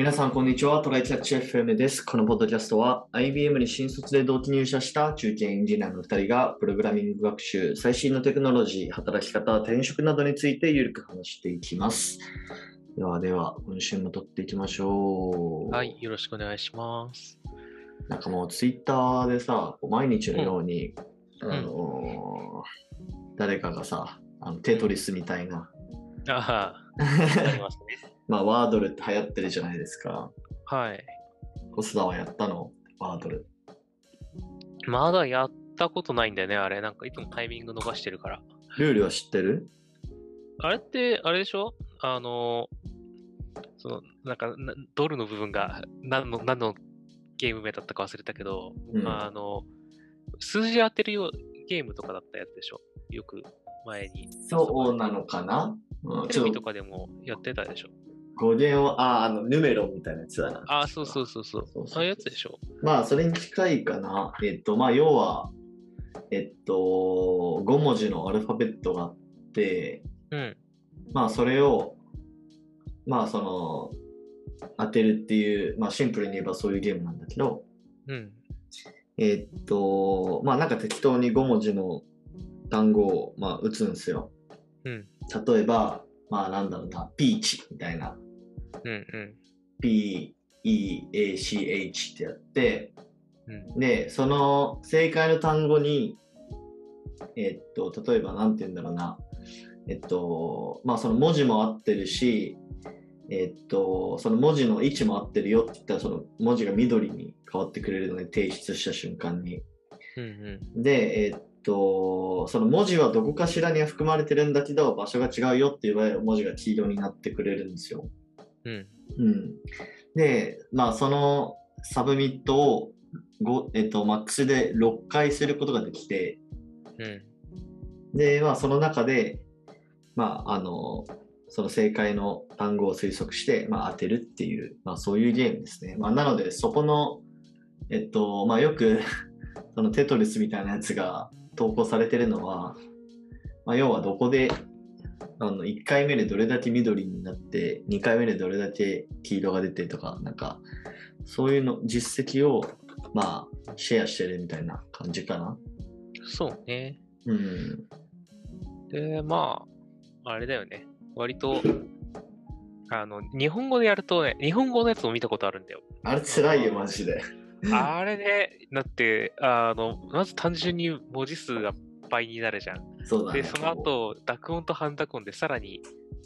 皆さん、こんにちは。トライキャッチ FM です。このポッドキャストは、IBM に新卒で同期入社した中堅エンジニアの2人が、プログラミング学習、最新のテクノロジー、働き方、転職などについてゆるく話していきます。ではでは、今週も撮っていきましょう。はい、よろしくお願いします。なんかもう、ツイッターでさ、毎日のように、んあのー誰かがさ、あのテトリスみたいな、ああ、ありますね。まあ、ワードルって流行ってるじゃないですか。はい。コスダはやったの？ワードル。まだやったことないんだよね、あれ。なんかいつもタイミング逃してるから。ルールは知ってる？あれって、あれでしょ？あの、その、なんか、なドルの部分が何の、何のゲーム名だったか忘れたけど、うんあの、数字当てるようゲームとかだったやつでしょ？よく前に。そうなのかな、うん、テレビとかでもやってたでしょ？語源を、あ、あの、ヌメロみたいなやつだな。ああ、そうそうそうそう。そうそういうやつでしょまあ、それに近いかな。えっと、まあ、要は、えっと、5文字のアルファベットがあって、うん。まあ、それを、まあ、その、当てるっていう、まあ、シンプルに言えばそういうゲームなんだけど、うん。えっと、まあ、なんか適当に5文字の単語を、まあ、打つんですよ。うん。例えば、まあ、なんだろうな、ピーチみたいな。うん。うん。P-E-A-C-H ってやって、うん。で、その正解の単語に、えっと、例えばなんて言うんだろうな、えっと、まあその文字も合ってるし、えっと、その文字の位置も合ってるよって言ったら、その文字が緑に変わってくれるので、提出した瞬間に。うん。うん。で、えっと、その文字はどこかしらには含まれてるんだけど、場所が違うよって言われる文字が黄色になってくれるんですよ。うん。うん、で、まあ、その submit をご、えっと、マックスで6回することができて、うん。で、まあ、その中で、まあ、あの、その正解の単語を推測して、まあ、当てるっていう、まあ、そういうゲームですね。まあ、なので、そこの、えっと、まあ、よく、そのテトリスみたいなやつが投稿されてるのは、まあ、要はどこで、あの、1回目でどれだけ緑になって、2回目でどれだけ黄色が出てとか、なんか、そういうの、実績を、まあ、シェアしてるみたいな感じかな。そうね。うん。で、まあ、あれだよね。割と、あの、日本語でやるとね、日本語のやつも見たことあるんだよ。あれ辛いよ、マジで。あれね、だって、あの、まず単純に文字数が倍になるじゃん。そうだね。で、その後、濁音と半濁音でさらに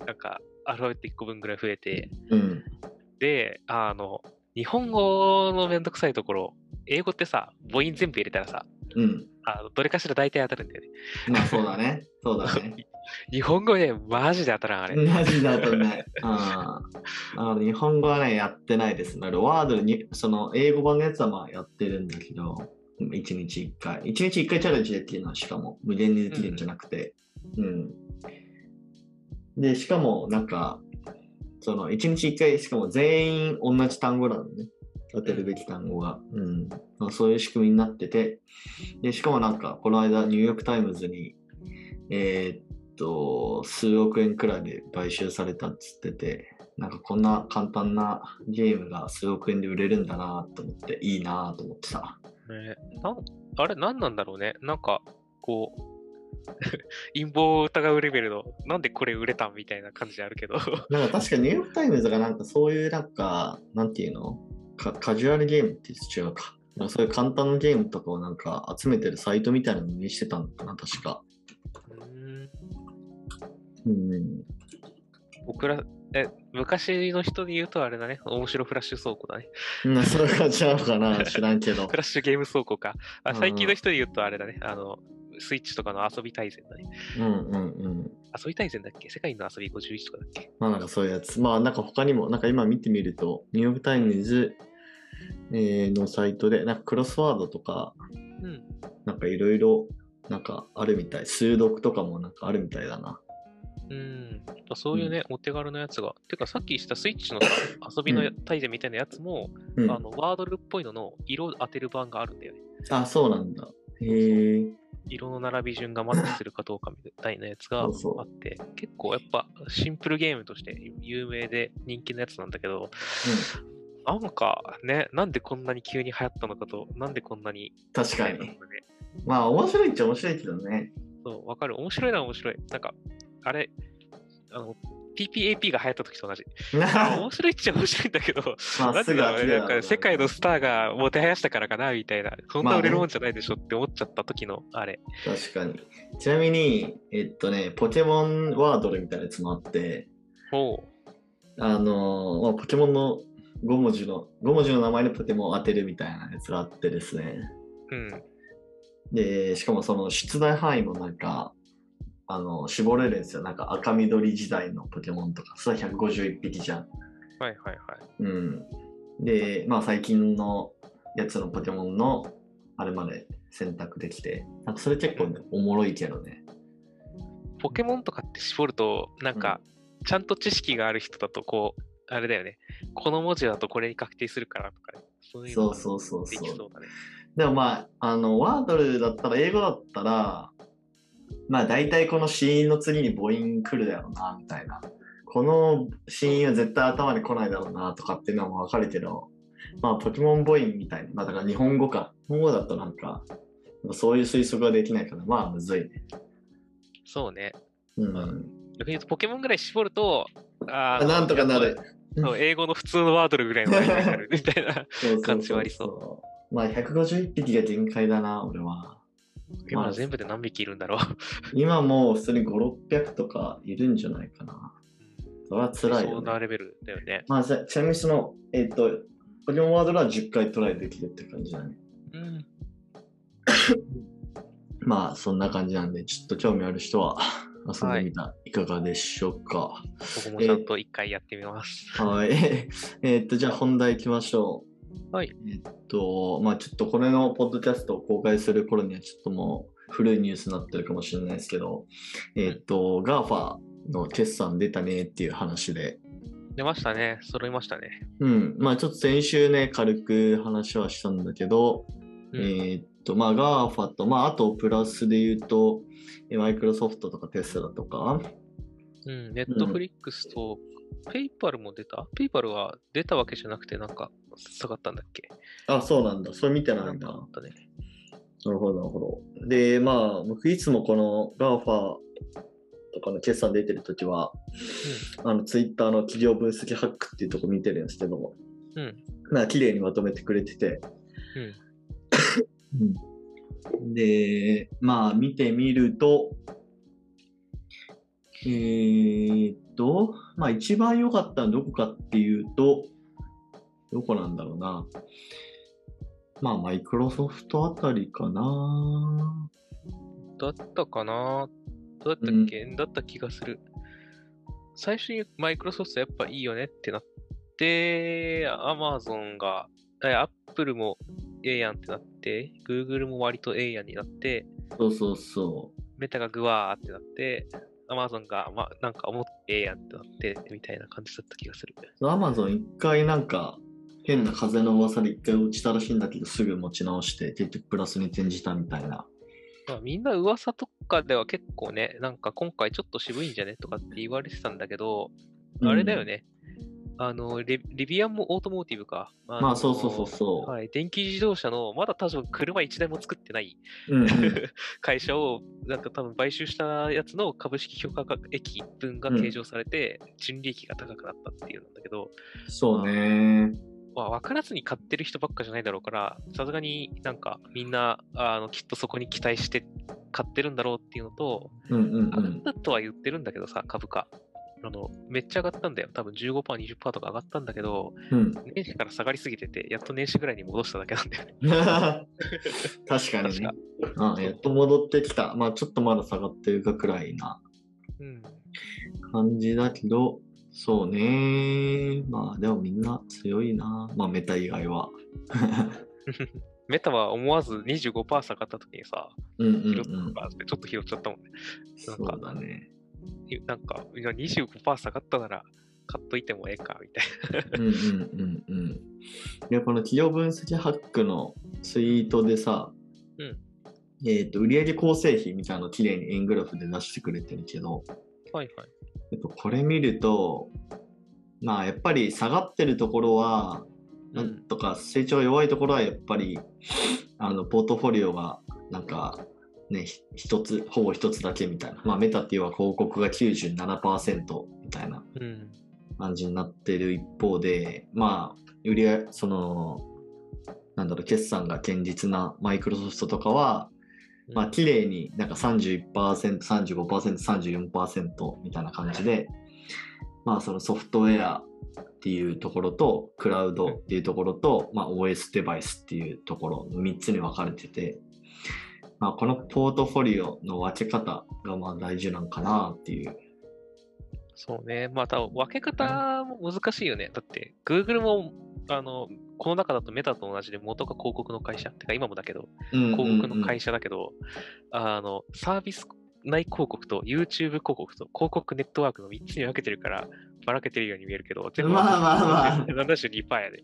なんか、アルファベット1個分ぐらい増えて、うん。で、あの、日本語のめんどくさいところ、英語ってさ、母音全部入れたらさ、うん。あのどれかしら大体当たるんだよね。まあそうだね。そうだね。日本語ね、マジで当たらん、あれ。マジだとね。うん。あの日本語はね、やってないです。だからワードに、その英語版のやつはまあやってるんだけど、1日1回。1日1回チャレンジできるのはしかも無限にできるんじゃなくて。うん。で、しかもなんか、その1日1回、しかも全員同じ単語なのね。当てるべき単語が。うん。まあ、そういう仕組みになってて、で、しかもなんか、この間、ニューヨークタイムズに、えーっと、数億円くらいで買収されたっつってて、なんかこんな簡単なゲームが数億円で売れるんだなと思って、いいなと思ってさ。ね、なんあれ、何なんだろうね。なんか、こう、陰謀を疑うレベルの、なんでこれ売れたんみたいな感じあるけど。なんか確かニューヨークタイムズがなんかそういうなんか、なんていうの？かカジュアルゲームって違うか。なんかそういう簡単なゲームとかをなんか集めてるサイトみたいなのにしてたのかな、確か。うんうん。僕ら、え、昔の人で言うとあれだね。面白フラッシュ倉庫だね。うん、そういう感じなのかな？知らんけどフ。ラッシュゲーム倉庫か。あうん最近の人で言うとあれだね。あの、スイッチとかの遊び大全だね。うんうんうん。遊び大全だっけ？世界の遊び51とかだっけ？まあなんかそういうやつ。まあなんか他にも、なんか今見てみると、ニューヨークタイムズ、えーのサイトで、なんかクロスワードとか、うん。なんかいろいろ、なんかあるみたい。数独とかもなんかあるみたいだな。うん。そういうね、お手軽なやつが。てかさっきしたスイッチのさ、遊びの大全みたいなやつも、うん。あの、ワードルっぽいのの色当てる版があるんだよね。あ、そうなんだ。へえ。色の並び順がマッチするかどうかみたいなやつがあって、そうそう結構やっぱシンプルゲームとして有名で人気のやつなんだけど、なんかね、なんでこんなに急に流行ったのかと、なんでこんなに確かに。ね、まあ、面白いっちゃ面白いけどね。そう、わかる。面白いのは面白い。なんか、あれ、あの、PPAP が流行った時と同じ。面白いっちゃ面白いんだけど、まあ、世界のスターがもてはやしたからかなみたいな、そんな売れるもんじゃないでしょって思っちゃった時のあれ。確かに。ちなみに、えっとね、ポケモンワードルみたいなやつもあって、あのーまあ、ポケモンの5文字の、5文字の名前でポケモンを当てるみたいなやつがあってですね。うん。で、しかもその出題範囲もなんか、あの、絞れるんですよ。なんか赤緑時代のポケモンとか、それは151匹じゃん。はいはいはい。うん。で、まあ最近のやつのポケモンのあれまで選択できて、なんかそれ結構ね、おもろいけどね。ポケモンとかって絞ると、なんか、ちゃんと知識がある人だと、こう、あれだよね。この文字だとこれに確定するからとか、そういうのがそうそうそうでそう。きそうだね。でもまあ、あの、ワードルだったら、英語だったら、まあ大体この子音の次に母音来るだろうな、みたいな。この子音は絶対頭に来ないだろうな、とかっていうのはわかるけど、まあポケモン母音みたいに、まあだから日本語か。日本語だとなんか、そういう推測ができないから、まあむずいね。そうね。うん。逆に言うと、ポケモンぐらい絞ると、あーなんとかなる。そう英語の普通のワードルぐらいのラインになるみたいな。感じはありそまあ151匹が限界だな、俺は。今全部で何匹いるんだろう。今もう普通に5、600とかいるんじゃないかな。それは辛いよ、ね。そんなレベルだよね。まあ、ちなみにその、えっ、と、ポケモンワードルは10回トライできるって感じだね。うん。まあ、そんな感じなんで、ちょっと興味ある人は 遊んでみたらいかがでしょうか。僕もちゃんと一回やってみます。はい。えっと、じゃあ本題行きましょう。はい。えっと、まあちょっとこれのポッドキャストを公開する頃にはちょっともう古いニュースになってるかもしれないですけど、えっと、GAFA の決算出たねっていう話で、出ましたね。揃いましたね。うん、まあちょっと先週ね、軽く話はしたんだけど、うんえーっと、まあ GAFA と、まああとプラスで言うと、マイクロソフトとかテスラとか、うん。ネットフリックスと、ペイパルも出た？ペイパルは出たわけじゃなくて、なんか下がったんだっけ？あ、そうなんだ。それ見てないんだ。あったね。なるほど、なるほど。で、まあ、僕いつもこの GAFA とかの決算出てるときは、あの、ツイッターの企業分析ハックっていうとこ見てるんですけど、うん。な綺麗にまとめてくれてて、うん。う んで、まあ、見てみると、えーっと、まあ、一番良かったのはどこかっていうと、どこなんだろうな。まあ、マイクロソフトあたりかな。だったかなどうだったっけ、だった気がする。最初にマイクロソフトやっぱいいよねってなって、アマゾンが、アップルもええやんってなって、グーグルも割とええやんになって、そうそうそう。メタがグワーってなって、アマゾンが、まあ、なんか思ってええやんってなって、みたいな感じだった気がする。アマゾン一回なんか変な風の噂で一回落ちたらしいんだけどすぐ持ち直して結局プラスに転じたみたいな。まあ、みんな噂とかでは結構ね、なんか今回ちょっと渋いんじゃねとかって言われてたんだけど、あれだよね。あのリ、リビアンもオートモーティブか。あのまあそうそうそうそう。はい、電気自動車の、まだ多分車1台も作ってないうんうん 会社を、なんか多分買収したやつの株式評価益分が計上されて、純利益が高くなったっていうんだけど、そうね。まあ、分からずに買ってる人ばっかじゃないだろうから、さすがになんかみんなあのきっとそこに期待して買ってるんだろうっていうのと、うんうんう上がっん。たとは言ってるんだけどさ、株価。あのめっちゃ上がったんだよ。多分15%、20%とか上がったんだけど、うん、年始から下がりすぎてて、やっと年始ぐらいに戻しただけなんだよね。確かにね確か。あやっと戻ってきた。まあちょっとまだ下がってるかくらいなうん。感じだけど、そうね。まあでもみんな強いな。まあメタ以外は。メタは思わず25%下がった時にさ、うんうん拾っうん。たかってちょっと拾っちゃったもんね。そうだね。なんか、いや25%下がったなら買っといてもええか、みたいな。うんうんうんうん。いや、この企業分析ハックのツイートでさ、うんえっ、と、売上構成比みたいなのをきれいに円グラフで出してくれてるけど、はいはい。えっと、これ見ると、まあ、やっぱり下がってるところは、なんとか成長弱いところはやっぱり、あの、ポートフォリオが、なんか、ね、ひ一つ、ほぼ一つだけみたいな。まあ、メタっていうのは広告が97%みたいなうん。感じになってる一方で、まあ、売り上げ、その、なんだろう、決算が堅実なマイクロソフトとかは、まあ、綺麗になんか31%、35%、34%みたいな感じで、まあ、そのソフトウェアっていうところと、クラウドっていうところと、まあ、OS デバイスっていうところの3つに分かれてて、まあ、このポートフォリオの分け方がまあ大事なんかなっていう。そうね。また分け方も難しいよね。だって、Google も、あの、この中だとメタと同じで元が広告の会社。てか今もだけど、広告の会社だけど、あの、サービス内広告と YouTube 広告と広告ネットワークの3つに分けてるから、ばらけてるように見えるけど、全部まあまあまあ72%やで。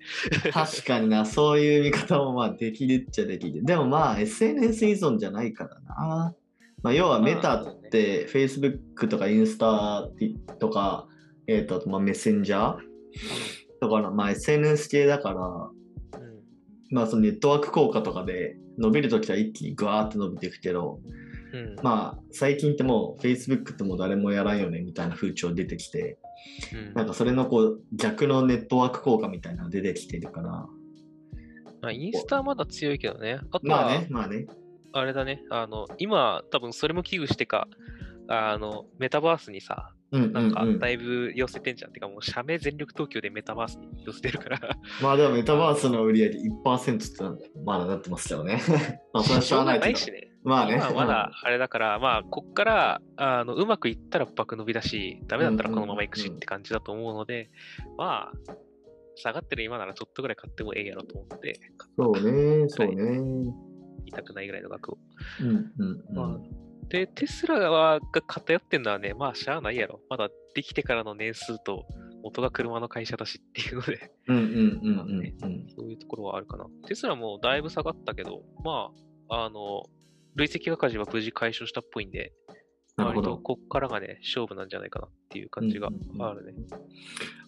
確かにな、そういう見方もまあできるっちゃできる。でもまあ SNS 依存じゃないからな。まあ、要はメタって Facebook とかインスタとか、えー、とまあメッセンジャーとかの、まあ、SNS 系だから、うんまあそのネットワーク効果とかで伸びるときは一気にグワーって伸びていくけど、うんまあ最近ってもう Facebook ってもう誰もやらんよねみたいな風潮出てきて、うんなんかそれのこう逆のネットワーク効果みたいなのが出てきてるから、まあ、インスタはまだ強いけどね。あとは、まあね、まあね。あれだね、あの、今、多分それも危惧してか、あの、メタバースにさ、なんかうん、だいぶ寄せてんじゃん。てかもう、社名全力東京でメタバースに寄せてるから、まあでもメタバースの売り上げ1%ってなまだなってますけどね。まあそれはしょうがない。しね。まあね。まだあれだから、まあ、こっから、あの、うまくいったら爆伸びだし、ダメだったらこのまま行くしって感じだと思うので、まあ、下がってる今ならちょっとぐらい買ってもええやろと思って、そうね、そうね。痛くないぐらいの額を。うんうんうまん。で、テスラが偏ってんのはね、まあ、しゃあないやろ。まだできてからの年数と、元が車の会社だしっていうので、うんうんうんうんうん。そういうところはあるかな。テスラもだいぶ下がったけど、まあ、あの、累積赤字は無事解消したっぽいんで、なるほど。割とこっからがね、勝負なんじゃないかなっていう感じがあるね。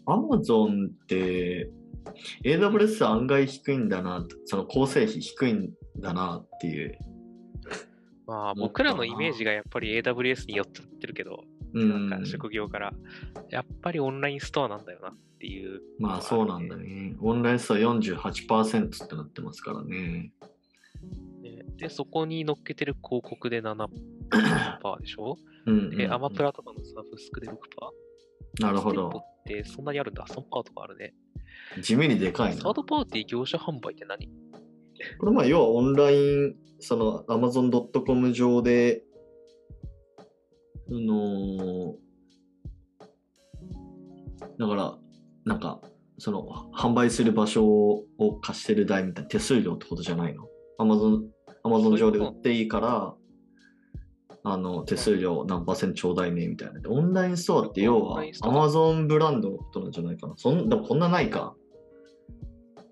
アマゾンって、AWS 案外低いんだな、その構成比低いんだなっていう。まあ、僕らのイメージがやっぱり AWS に寄っちゃってるけど、うんなんか職業から、やっぱりオンラインストアなんだよなっていう、まあそうなんだ。ね。オンラインストア48%ってなってますからね。ねで、そこに乗っけてる広告で7%でしょ？うんうんうんで、アマプラとかのサブスクで6%。なるほど。ってそんなにあるんだ。3%とかあるね。地味にでかいな。サードパーティー業者販売って何？これまあ要はオンライン、その Amazon.com 上で、あのーだから、なんか、その販売する場所を貸してる代みたいな手数料ってことじゃないの ?Amazon、Amazon 上で売っていいから、あの、手数料何パーセントちょうだいねみたいな。でオンラインストアって要はオンラインブランドのことなんじゃないかな。そんでもこんなないか。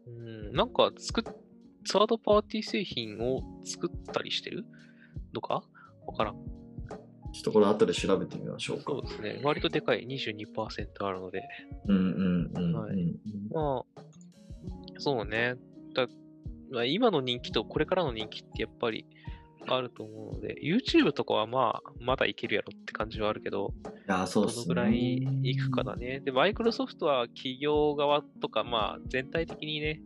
うん、なんか作っ、サードパーティー製品を作ったりしてるのか？わからん。ちょっとこれ後で調べてみましょうか。そうですね。割とでかい22%あるので。うんうんうんうん。はいまあ、そうね。だまあ、今の人気とこれからの人気ってやっぱりあると思うので、YouTube とかはまあ、まだいけるやろって感じはあるけど、いや、そう。どのぐらいいくかだね。で、マイクロソフトは企業側とか、まあ、全体的にね、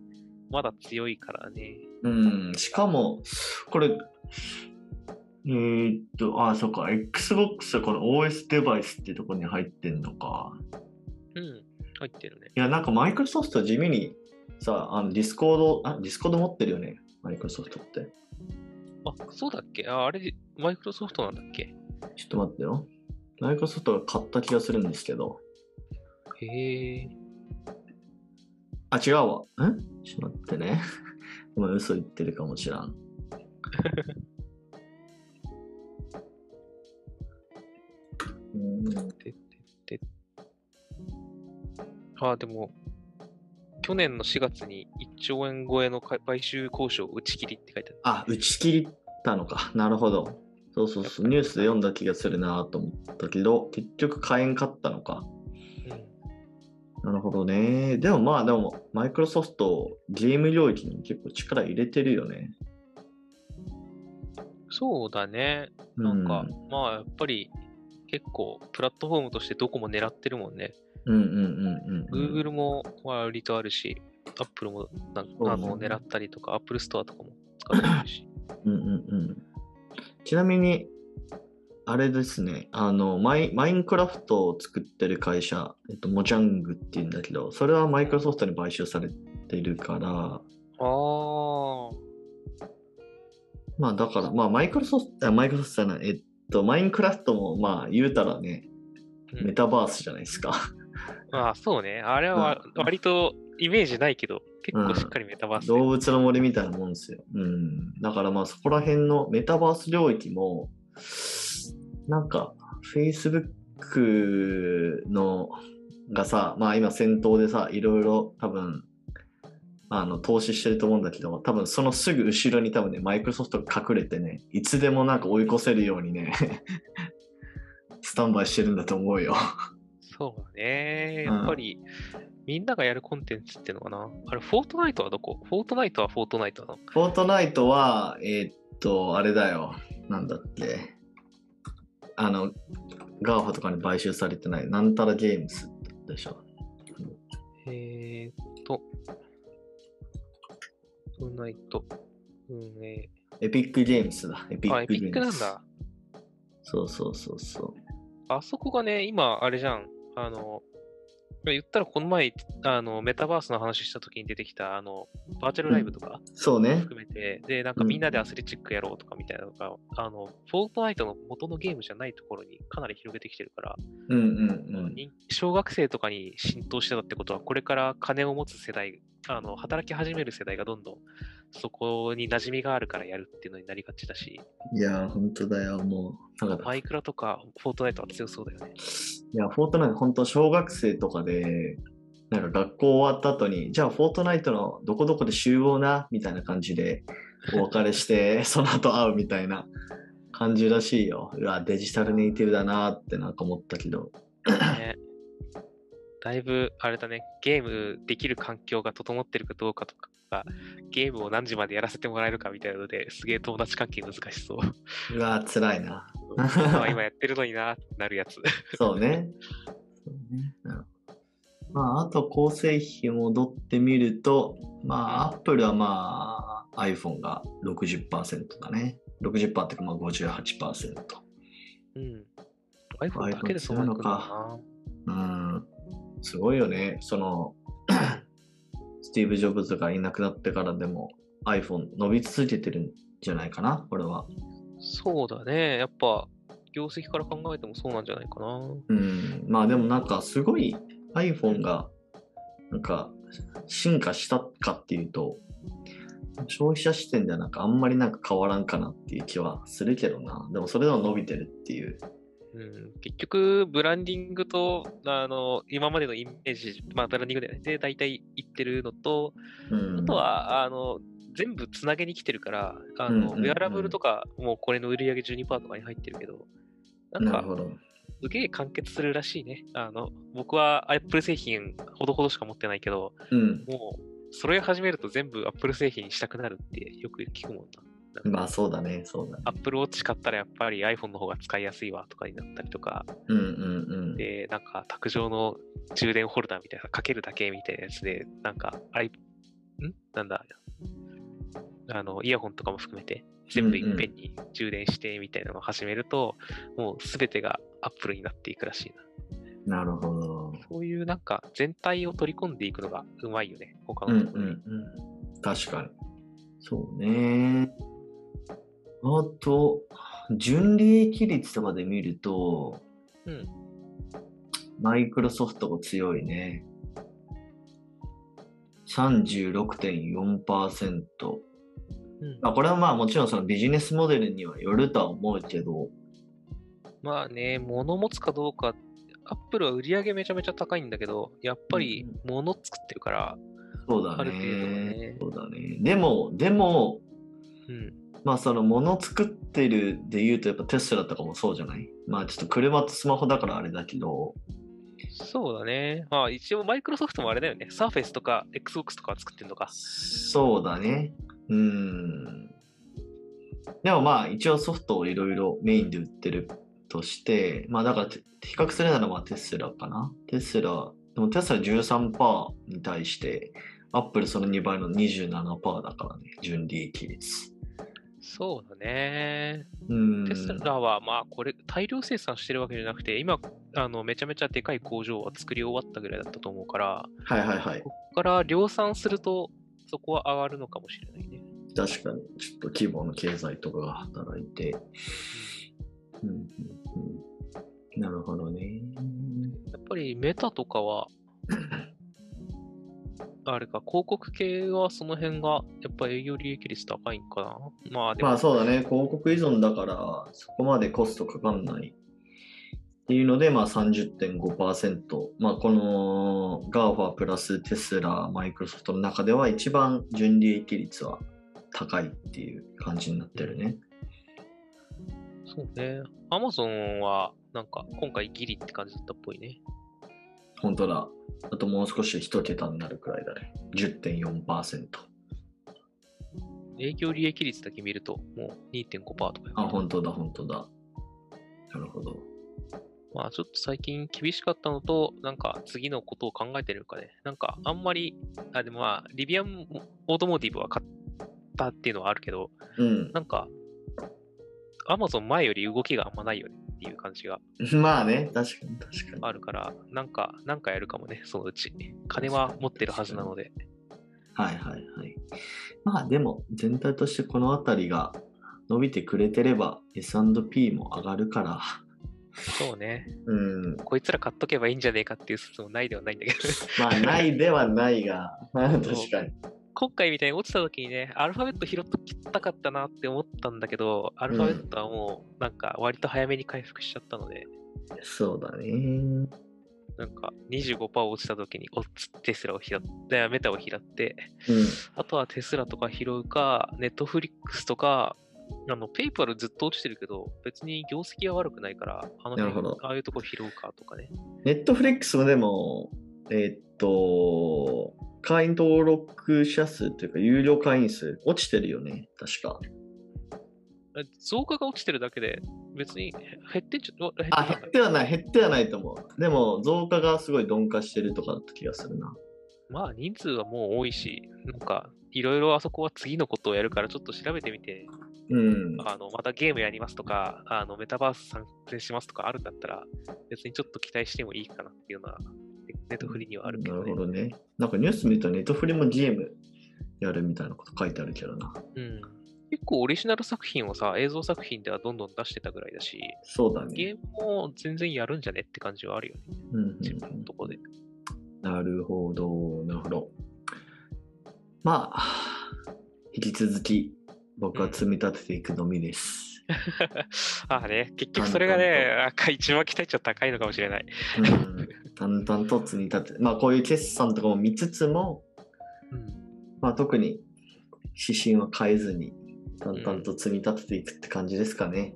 まだ強いからね。うん、しかも、これ、えーっと、あ、そっか、Xbox はこの OS デバイスっていうところに入ってんのか。うん、入ってるね。いや、なんかマイクロソフトは地味にさ、あのディスコード、あ、ディスコード持ってるよね、マイクロソフトって。あ、そうだっけ？あ、あれ、マイクロソフトなんだっけ？ちょっと待ってよ。マイクロソフトが買った気がするんですけど。へえ。あ、違うわ。んちょっと待ってね。ごめん、嘘言ってるかもしらん。うんででであ、でも、去年の4月に1兆円超えの買買収交渉打ち切りって書いてある。あ、打ち切り。たのか。なるほど。そうそうそう。ニュースで読んだ気がするなと思ったけど、結局買えんかったのか。うん。なるほどね。でもまあでも、マイクロソフトゲーム領域に結構力入れてるよね。そうだね。なんか、まあやっぱり結構プラットフォームとしてどこも狙ってるもんね。うんうんうんうんうん。Google も割とあるし、Apple もなんそうねあの狙ったりとか、Apple Store とかも使ってるし。うんうんうん。ちなみに、あれですね、あの、マイマインクラフトを作ってる会社、えっと、モジャングっていうんだけど、それはマイクロソフトに買収されてるから、ああ。まあだから、まあマイクロソフト、あマイクロソフトじゃない、えっと、マインクラフトもまあ言うたらね、うんメタバースじゃないですか。まあそうね。あれは割とイメージないけど、結構しっかりメタバースで、動物の森みたいなもんですよ。うん。だからまあそこら辺のメタバース領域も、なんか Facebook のがさ、まあ今先頭でさ、いろいろ多分、あの投資してると思うんだけど、多分そのすぐ後ろに多分ね、マイクロソフトが隠れてね、いつでもなんか追い越せるようにね、スタンバイしてるんだと思うよ。そうだね。うんやっぱり、みんながやるコンテンツっていうのかな。あれ、フォートナイトはどこ？フォートナイトはフォートナイトなの？フォートナイトは、えーっと、あれだよ。なんだっけ。あの、ガーファとかに買収されてない、なんたらゲームスでしょ。えーっと、フォートナイト、運営。エピックゲームスだ。エピックゲームス。エピックなんだ。そうそうそうそう。あそこがね、今、あれじゃん。あの、言ったらこの前、あの、メタバースの話した時に出てきた、あの、バーチャルライブとかそうね。含めて、で、なんかみんなでアスレチックやろうとかみたいなのが、あの、フォートナイトの元のゲームじゃないところにかなり広げてきてるから、うんうんうん。人小学生とかに浸透してたってことは、これから金を持つ世代、あの働き始める世代がどんどんそこに馴染みがあるからやるっていうのになりがちだし、いやー、本当だよ。もう、なんか、マイクラとかフォートナイトは強そうだよね。いや、フォートナイト、本当小学生とかで、なんか学校終わった後に、じゃあ、フォートナイトのどこどこで集合な、みたいな感じで、お別れして、その後会うみたいな感じらしいよ。うわ、デジタルネイティブだなってなんか思ったけど。ねだいぶ、あれだね、ゲームできる環境が整ってるかどうかとか、ゲームを何時までやらせてもらえるかみたいなのですげえ友達関係難しそう。うわ、辛いな。あ今やってるのにななるやつ。そうね。そうねなるほどまあ、あと構成比戻ってみると、まあ、Apple はまあ、iPhone が60%だね。60%っていうか、まあ58%。うん。iPhone だけでそうなるのかうん、すごいよね。その、スティーブ・ジョブズがいなくなってからでも iPhone 伸び続けてるんじゃないかな、これは。な。そうだね。やっぱ、業績から考えてもそうなんじゃないかな。うん、まあでもなんかすごい iPhone がなんか進化したかっていうと、消費者視点ではなんかあんまりなんか変わらんかなっていう気はするけどな。でもそれでも伸びてるっていう。うん、結局、ブランディングと、あの、今までのイメージ、まあ、ブランディングで、で、大体言ってるのと、うん、あとは、あの、全部つなげに来てるから、あの、うんうんうんウェアラブルとか、もうこれの売り上げ12%とかに入ってるけど、なんか。すげえ完結するらしいね。あの、僕は Apple 製品ほどほどしか持ってないけど、うん。もう、揃え始めると全部 Apple 製品にしたくなるってよく聞くもんな。まあそうだね、そうだね。Apple Watch 買ったらやっぱり iPhone の方が使いやすいわとかになったりとか、うんうんうん。で、なんか卓上の充電ホルダーみたいな、かけるだけみたいなやつで、なんか、アイ、ん？なんだ、あの、イヤホンとかも含めて、全部いっぺんに充電してみたいなのを始めると、もうすべてが Apple になっていくらしいな。なるほど。そういうなんか全体を取り込んでいくのがうまいよね、他うんうのところに。んうん。確かに。そうね。あと、純利益率とかで見ると、うんマイクロソフトが強いね。36.4%。うんまあ、これはまあもちろんそのビジネスモデルにはよるとは思うけど、まあね、物持つかどうか、Apple は売り上げめちゃめちゃ高いんだけど、やっぱり物作ってるから、そうだある程度ね。そうだね。でも、でも、うん。まあその物作ってるで言うとやっぱテスラとかもそうじゃない？まあちょっと車とスマホだからあれだけど、そうだね。まあ一応マイクロソフトもあれだよね。サーフェスとか Xbox とか作ってんのか。そうだね。うん。でもまあ一応ソフトをいろいろメインで売ってるとして、まあだからて比較するならまあテスラかな。テスラ、でもテスラ13%に対して、アップルその2倍の27%だからね、純利益率。そうだね。うん。テスラはまあこれ大量生産してるわけじゃなくて、今あのめちゃめちゃでかい工場は作り終わったぐらいだったと思うから、はいはいはいこ。こから量産するとそこは上がるのかもしれないね。確かに、ちょっと規模の経済とかが働いて。うんうんうん、なるほどね。やっぱりメタとかは、あれか、広告系はその辺がやっぱ営業利益率高いんかな？まあでも、まあそうだね、広告依存だから、そこまでコストかかんない。っていうので、まあ30.5%。まあこの GAFA プラステスラ、マイクロソフトの中では一番純利益率は高いっていう感じになってるね。そうね。アマゾンはなんか今回ギリって感じだったっぽいね。本当だ。あともう少し一桁になるくらいだね。10.4%。営業利益率だけ見るともう2.5%とかやあ、本当だ、本当だ。なるほど。まあちょっと最近厳しかったのと、なんか次のことを考えてるのかね。なんかあんまり、あ、でもまあ、リビアンオートモーティブは買ったっていうのはあるけど、うん。なんか、アマゾン前より動きがあんまないよねっていう感じが まあね、確かに確かに。あるから、なんか、なんかやるかもね、そのうち。金は持ってるはずなので。はいはいはい。まあでも、全体としてこの辺りが伸びてくれてれば S&P も上がるから。そうね。うん。こいつら買っとけばいいんじゃねえかっていう説もないではないんだけど。まあ、ないではないが、確かに。今回みたいに落ちた時にね、アルファベット拾っときたかったなって思ったんだけど、アルファベットはもう、なんか割と早めに回復しちゃったので、そうだね。なんか25%落ちた時に、おっつテスラを拾って、メタを拾って、うん。あとはテスラとか拾うか、ネットフリックスとか、あの、ペイパルずっと落ちてるけど、別に業績は悪くないから、あのなるほどああいうとこ拾うかとかね。ネットフレックスもでも、えーっと、会員登録者数というか、有料会員数落ちてるよね、確か。え増加が落ちてるだけで、別に減ってんじゃ、減あ、た減ってはない、減ってはないと思う。でも、増加がすごい鈍化してるとかだった気がするな。まあ人数はもう多いし、なんかいろいろあそこは次のことをやるからちょっと調べてみて、うん。あのまたゲームやりますとか、あのメタバース参戦しますとかあるんだったら、別にちょっと期待してもいいかなっていうのは、ネットフリにはあるけどねなるほ。どね。なんかニュース見るとネットフリもゲームやるみたいなこと書いてあるけどな。うん。結構オリジナル作品をさ、映像作品ではどんどん出してたぐらいだし、そうだね。ゲームも全然やるんじゃねって感じはあるよね。うんうん自分のとこで。なるほど、なるほど。まあ、引き続き僕は積み立てていくのみです。ああね、結局それがね、赤一番期待値は高いのかもしれない。うん、淡々と積み立て、まあこういう決算とかも見つつも、うん。まあ特に指針は変えずに淡々と積み立てていくって感じですかね。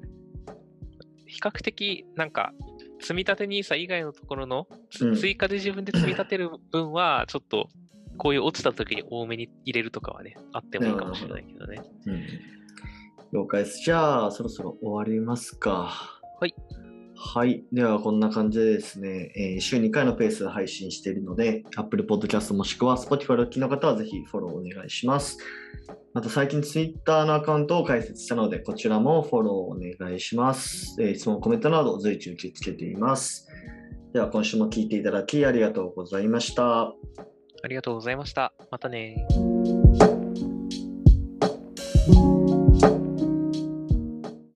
比較的、なんか、積み立て NISA 以外のところの、つうん追加で自分で積み立てる分は、ちょっと、こういう落ちた時に多めに入れるとかはね、あってもいいかもしれないけどね。うん、了解です。じゃあそろそろ終わりますか。はい。はい。では、こんな感じでですね、えー週2回のペースで配信しているので、Apple Podcast もしくは Spotify をお聞の方はぜひフォローお願いします。また最近 Twitter のアカウントを開設したので、こちらもフォローお願いします。えー質問、コメントなど随時受け付けています。では、今週も聞いていただきありがとうございました。ありがとうございました。またね